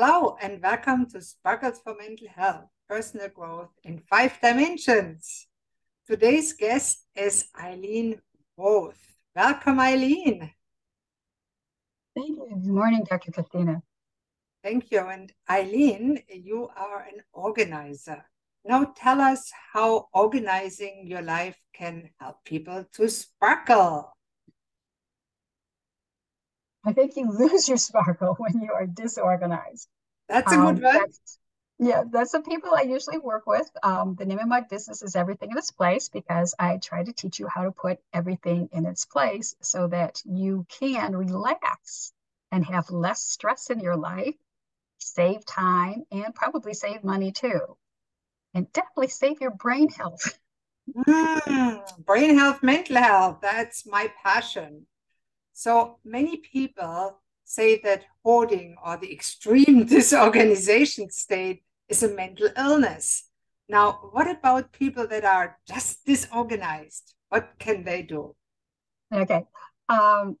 Hello, and welcome to Sparkles for Mental Health Personal Growth in Five Dimensions. Today's guest is Eileen Roth. Welcome, Eileen. Thank you. Good morning, Dr. Christina. Thank you. And Eileen, you are an organizer. Now tell us how organizing your life can help people to sparkle. I think you lose your sparkle when you are disorganized. That's a good um, one. yeah, that's the people I usually work with. Um, the name of my business is Everything in Its Place because I try to teach you how to put everything in its place so that you can relax and have less stress in your life, save time, and probably save money too. And definitely save your brain health. Mm, brain health, mental health, that's my passion. So many people say that hoarding or the extreme disorganization state is a mental illness. Now, what about people that are just disorganized? What can they do? Okay. Um,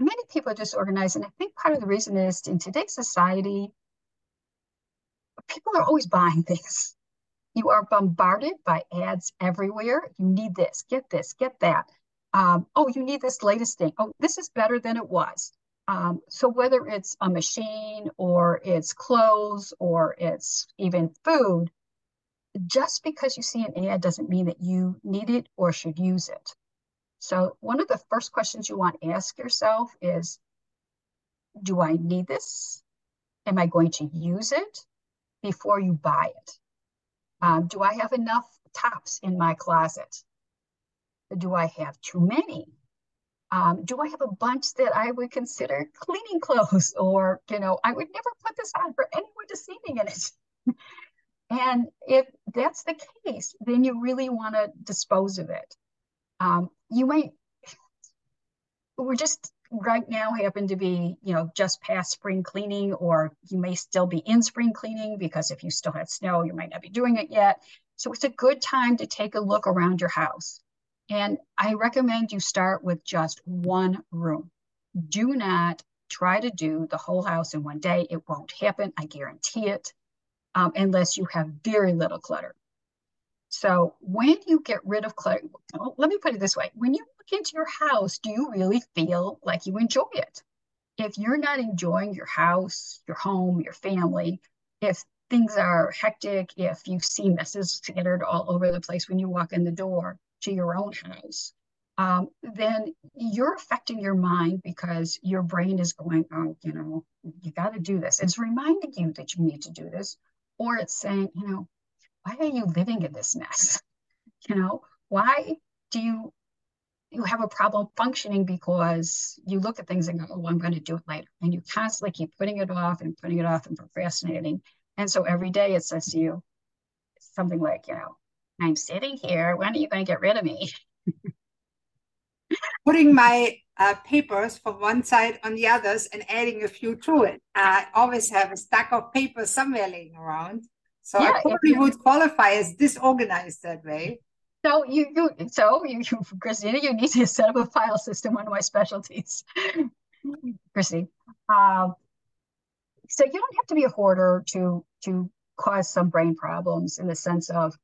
many people are disorganized. And I think part of the reason is in today's society, people are always buying things. You are bombarded by ads everywhere. You need this, get this, get that um, oh, you need this latest thing. Oh, this is better than it was. Um, so whether it's a machine or it's clothes or it's even food, just because you see an ad doesn't mean that you need it or should use it. So one of the first questions you want to ask yourself is, do I need this? Am I going to use it before you buy it? Um, do I have enough tops in my closet? Do I have too many? Um, do I have a bunch that I would consider cleaning clothes? Or, you know, I would never put this on for anyone to see me in it. and if that's the case, then you really want to dispose of it. Um, you might, we're just right now happen to be, you know, just past spring cleaning, or you may still be in spring cleaning because if you still had snow, you might not be doing it yet. So it's a good time to take a look around your house. And I recommend you start with just one room. Do not try to do the whole house in one day. It won't happen. I guarantee it, um, unless you have very little clutter. So when you get rid of clutter, well, let me put it this way. When you look into your house, do you really feel like you enjoy it? If you're not enjoying your house, your home, your family, if things are hectic, if you see messes scattered all over the place when you walk in the door, to your own house, um, then you're affecting your mind because your brain is going, oh, you know, you got to do this. It's reminding you that you need to do this, or it's saying, you know, why are you living in this mess? You know, why do you you have a problem functioning because you look at things and go, oh, I'm going to do it later, and you constantly keep putting it off and putting it off and procrastinating, and so every day it says to you something like, you know, I'm sitting here. When are you going to get rid of me? Putting my uh, papers from one side on the others and adding a few to it. I always have a stack of papers somewhere laying around. So yeah, I probably would qualify as disorganized that way. So you, you so you, you Christina, you need to set up a file system, one of my specialties. Chrissy. Um, so you don't have to be a hoarder to to cause some brain problems in the sense of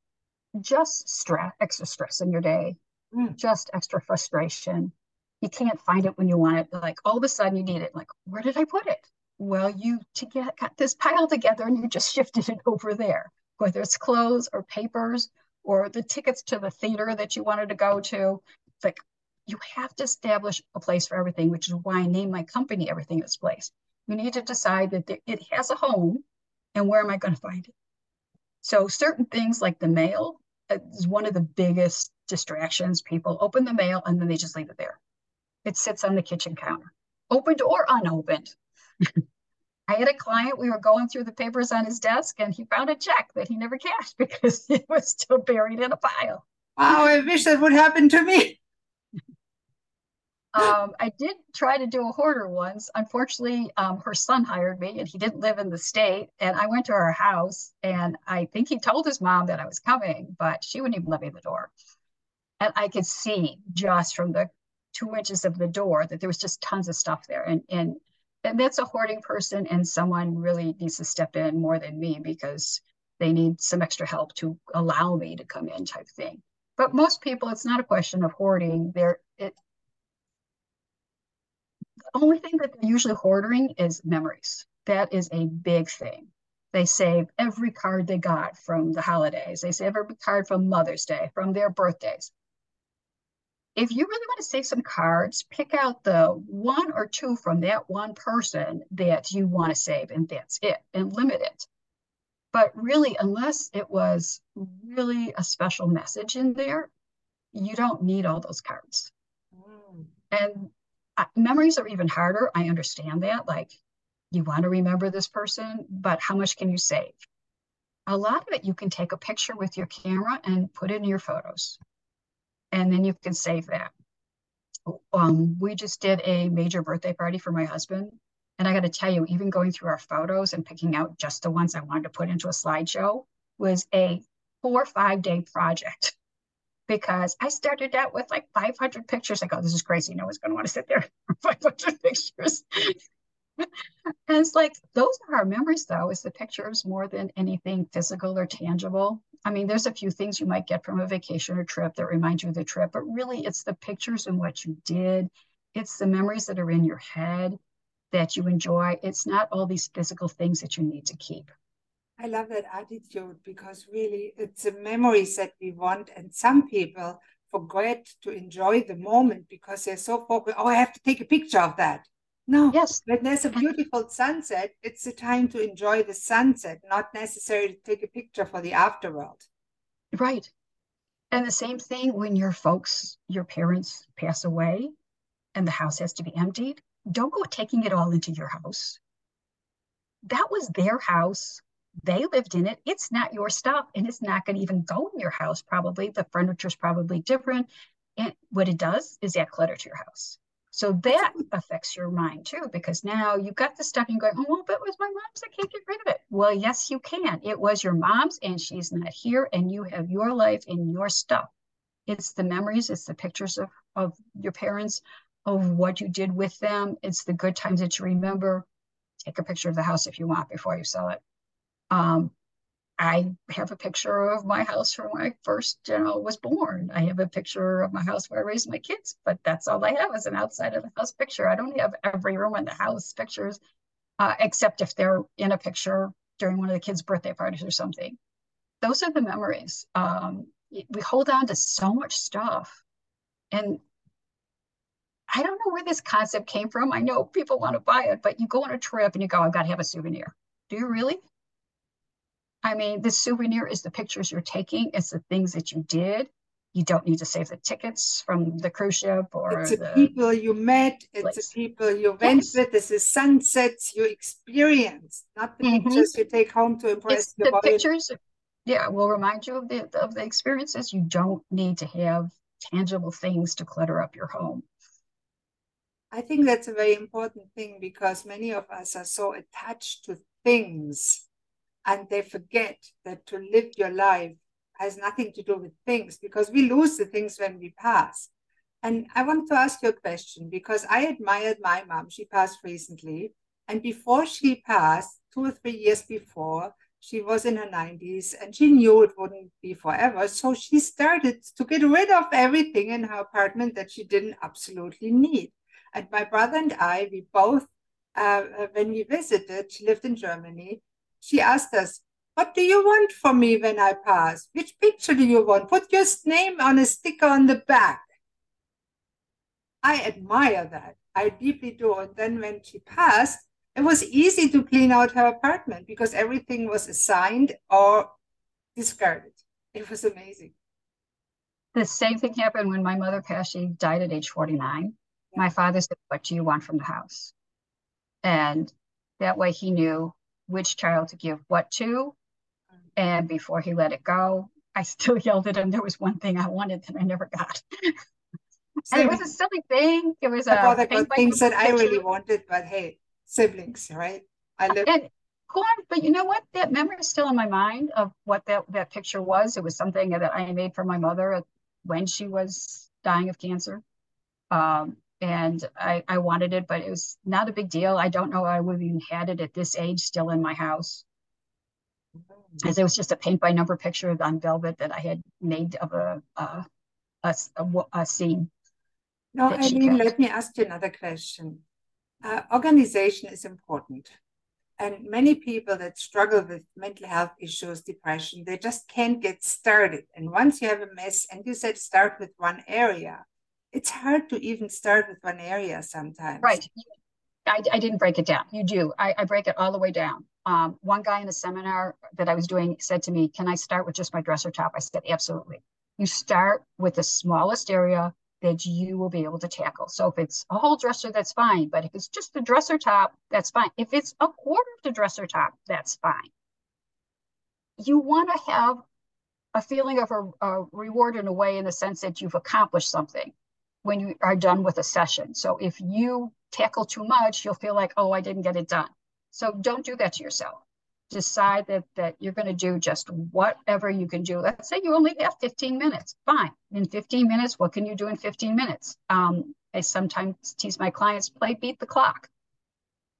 just stress, extra stress in your day, mm. just extra frustration. You can't find it when you want it. Like all of a sudden you need it. Like, where did I put it? Well, you to get got this pile together and you just shifted it over there, whether it's clothes or papers or the tickets to the theater that you wanted to go to. It's like you have to establish a place for everything, which is why I named my company Everything Is Place. You need to decide that it has a home and where am I going to find it? So certain things like the mail is one of the biggest distractions. People open the mail and then they just leave it there. It sits on the kitchen counter, opened or unopened. I had a client, we were going through the papers on his desk and he found a check that he never cashed because it was still buried in a pile. Wow, I wish that would happen to me. Um, I did try to do a hoarder once. Unfortunately, um, her son hired me and he didn't live in the state. And I went to her house and I think he told his mom that I was coming, but she wouldn't even let me in the door. And I could see just from the two inches of the door that there was just tons of stuff there. And, and and that's a hoarding person and someone really needs to step in more than me because they need some extra help to allow me to come in type thing but most people it's not a question of hoarding they're it the only thing that they're usually hoarding is memories that is a big thing they save every card they got from the holidays they save every card from mother's day from their birthdays if you really want to save some cards, pick out the one or two from that one person that you want to save, and that's it, and limit it. But really, unless it was really a special message in there, you don't need all those cards. Mm. And memories are even harder. I understand that. Like, you want to remember this person, but how much can you save? A lot of it you can take a picture with your camera and put it in your photos and then you can save that. Um, we just did a major birthday party for my husband. And I got to tell you, even going through our photos and picking out just the ones I wanted to put into a slideshow was a four or five day project because I started out with like 500 pictures. I go, this is crazy. No one's going to want to sit there for 500 pictures. and it's like, those are our memories, though, is the pictures more than anything physical or tangible. I mean, there's a few things you might get from a vacation or trip that remind you of the trip, but really it's the pictures and what you did. It's the memories that are in your head that you enjoy. It's not all these physical things that you need to keep. I love that attitude because really it's the memories that we want. And some people forget to enjoy the moment because they're so focused. Oh, I have to take a picture of that. No. Yes. When there's a beautiful sunset, it's the time to enjoy the sunset, not necessarily to take a picture for the afterworld. Right. And the same thing when your folks, your parents pass away and the house has to be emptied, don't go taking it all into your house. That was their house. They lived in it. It's not your stuff and it's not going to even go in your house, probably. The furniture's probably different. And what it does is add clutter to your house. So that affects your mind too, because now you've got the stuff and you're going, oh, well, that was my mom's. I can't get rid of it. Well, yes, you can. It was your mom's and she's not here and you have your life and your stuff. It's the memories, it's the pictures of, of your parents, of what you did with them. It's the good times that you remember. Take a picture of the house if you want before you sell it. Um, I have a picture of my house from when I first, you know, was born. I have a picture of my house where I raised my kids, but that's all I have is an outside of the house picture. I don't have every room in the house pictures, uh, except if they're in a picture during one of the kids' birthday parties or something. Those are the memories. Um, we hold on to so much stuff. And I don't know where this concept came from. I know people want to buy it, but you go on a trip and you go, I've got to have a souvenir. Do you really? I mean, the souvenir is the pictures you're taking, it's the things that you did. You don't need to save the tickets from the cruise ship or it's the, the people you met, it's place. the people you went yes. with, it's the sunsets you experienced, not the mm-hmm. pictures you take home to impress it's the pictures. Yeah, will remind you of the of the experiences. You don't need to have tangible things to clutter up your home. I think that's a very important thing because many of us are so attached to things and they forget that to live your life has nothing to do with things because we lose the things when we pass. And I want to ask you a question because I admired my mom. She passed recently. And before she passed, two or three years before, she was in her 90s and she knew it wouldn't be forever. So she started to get rid of everything in her apartment that she didn't absolutely need. And my brother and I, we both, uh, uh when we visited, she lived in Germany, she asked us, What do you want from me when I pass? Which picture do you want? Put your name on a sticker on the back. I admire that. I deeply do. And then when she passed, it was easy to clean out her apartment because everything was assigned or discarded. It was amazing. The same thing happened when my mother passed. She died at age 49. Yeah. My father said, What do you want from the house? And that way he knew which child to give what to. And before he let it go, I still yelled at him. There was one thing I wanted that I never got. and it was a silly thing. It was a things that I really wanted, but hey, siblings, right? I live. And, go on, but you know what? That memory is still in my mind of what that that picture was. It was something that I made for my mother when she was dying of cancer. Um, and I, I wanted it, but it was not a big deal. I don't know I would have even had it at this age still in my house. As it was just a paint by number picture on velvet that I had made of a a, a, a, a scene. No, Eileen, let me ask you another question. Uh, organization is important. And many people that struggle with mental health issues, depression, they just can't get started. And once you have a mess, and you said start with one area, it's hard to even start with one area sometimes. Right. I, I didn't break it down. You do. I, I break it all the way down. Um, one guy in a seminar that I was doing said to me, Can I start with just my dresser top? I said, Absolutely. You start with the smallest area that you will be able to tackle. So if it's a whole dresser, that's fine. But if it's just the dresser top, that's fine. If it's a quarter of the dresser top, that's fine. You want to have a feeling of a, a reward in a way in the sense that you've accomplished something when you are done with a session. So if you tackle too much, you'll feel like, oh, I didn't get it done. So don't do that to yourself. Decide that that you're going to do just whatever you can do. Let's say you only have 15 minutes. Fine. In 15 minutes, what can you do in 15 minutes? Um, I sometimes tease my clients, play beat the clock.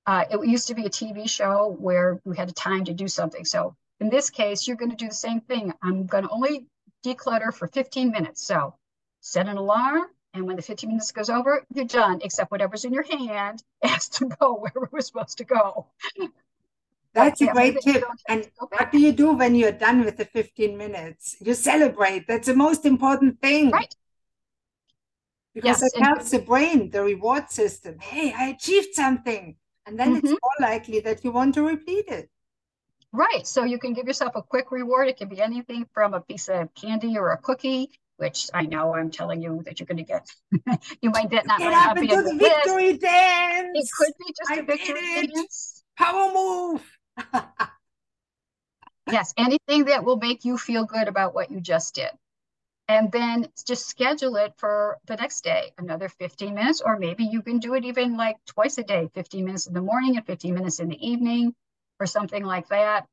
Uh, it used to be a TV show where you had a time to do something. So in this case, you're going to do the same thing. I'm going to only declutter for 15 minutes. So set an alarm, and when the 15 minutes goes over, you're done, except whatever's in your hand has to go where it was supposed to go. That's a great tip. And what do you do when you're done with the 15 minutes? You celebrate. That's the most important thing. Right. Because yes, it helps the brain, the reward system. Hey, I achieved something. And then mm-hmm. it's more likely that you want to repeat it. Right. So you can give yourself a quick reward. It can be anything from a piece of candy or a cookie which I know I'm telling you that you're going to get. you might get not, get not be a the victory list. dance. It could be just I a victory dance. Power move. yes, anything that will make you feel good about what you just did. And then just schedule it for the next day, another 15 minutes, or maybe you can do it even like twice a day 15 minutes in the morning and 15 minutes in the evening, or something like that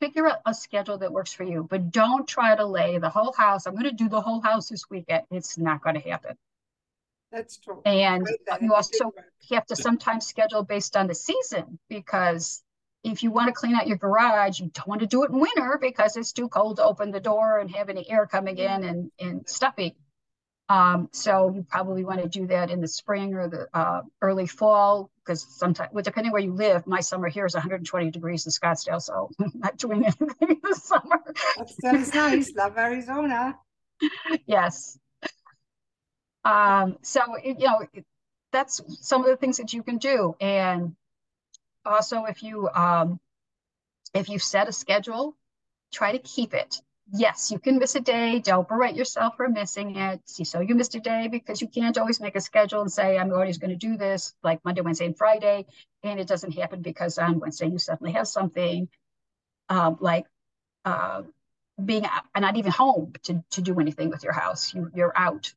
figure out a schedule that works for you, but don't try to lay the whole house. I'm going to do the whole house this weekend. It's not going to happen. That's true. And you also have to sometimes schedule based on the season because if you want to clean out your garage, you don't want to do it in winter because it's too cold to open the door and have any air coming in and, and stuffy. Um, so you probably want to do that in the spring or the uh, early fall because sometimes, well, depending where you live, my summer here is 120 degrees in Scottsdale, so I'm not doing anything in the summer. That's nice. Love Arizona. yes. Um, so it, you know that's some of the things that you can do, and also if you um, if you set a schedule, try to keep it yes, you can miss a day. Don't berate yourself for missing it. See, so you missed a day because you can't always make a schedule and say, I'm always going to do this like Monday, Wednesday, and Friday. And it doesn't happen because on Wednesday you suddenly have something um, like uh, being not even home to, to do anything with your house. You, you're out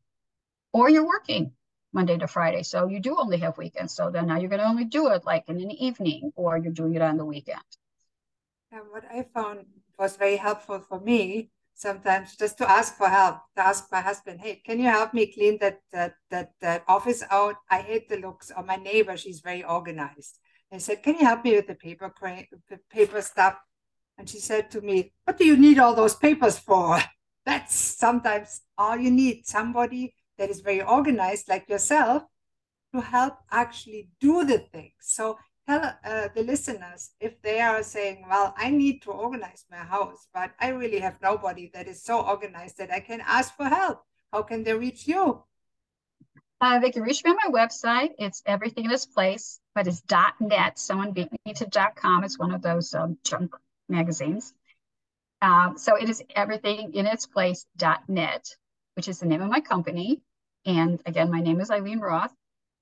or you're working Monday to Friday. So you do only have weekends. So then now you're going to only do it like in an evening or you're doing it on the weekend. And what I found was very helpful for me sometimes just to ask for help to ask my husband hey can you help me clean that that that, that office out? I hate the looks or my neighbor. She's very organized. I said can you help me with the paper the paper stuff? And she said to me what do you need all those papers for? That's sometimes all you need somebody that is very organized like yourself to help actually do the thing. So tell uh, the listeners if they are saying, well, I need to organize my house, but I really have nobody that is so organized that I can ask for help. How can they reach you? Uh, they can reach me on my website. It's everything in its place, but it's .net. Someone beat me to .com. It's one of those um, junk magazines. Um, so it is everything in its place .net, which is the name of my company. And again, my name is Eileen Roth.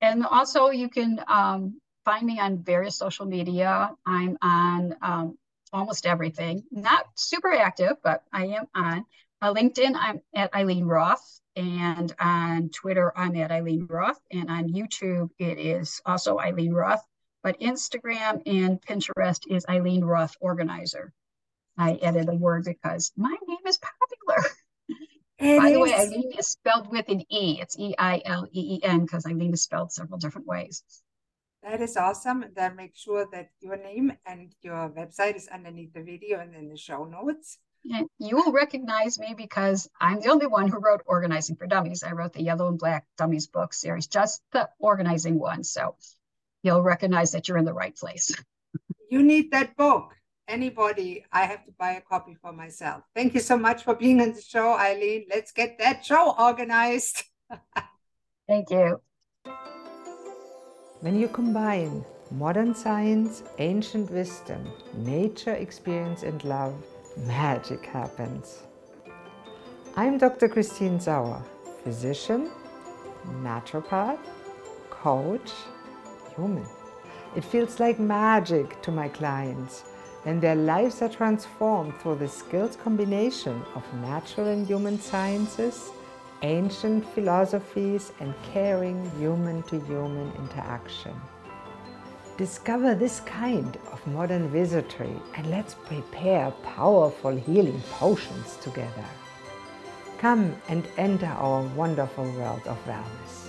And also you can um, find me on various social media. I'm on um, almost everything. Not super active, but I am on uh, LinkedIn. I'm at Eileen Roth, and on Twitter I'm at Eileen Roth, and on YouTube it is also Eileen Roth. But Instagram and Pinterest is Eileen Roth Organizer. I added a word because my name is popular. It By is. the way, Eileen is spelled with an E. It's E I L E E N because Eileen is spelled several different ways. That is awesome. Then make sure that your name and your website is underneath the video and in the show notes. And you will recognize me because I'm the only one who wrote Organizing for Dummies. I wrote the Yellow and Black Dummies book series, just the organizing one. So you'll recognize that you're in the right place. you need that book anybody, I have to buy a copy for myself. Thank you so much for being on the show, Eileen. Let's get that show organized. Thank you. When you combine modern science, ancient wisdom, nature experience, and love, magic happens. I'm Dr. Christine Sauer, physician, naturopath, coach, human. It feels like magic to my clients and their lives are transformed through the skills combination of natural and human sciences, ancient philosophies, and caring human to human interaction. Discover this kind of modern wizardry and let's prepare powerful healing potions together. Come and enter our wonderful world of wellness.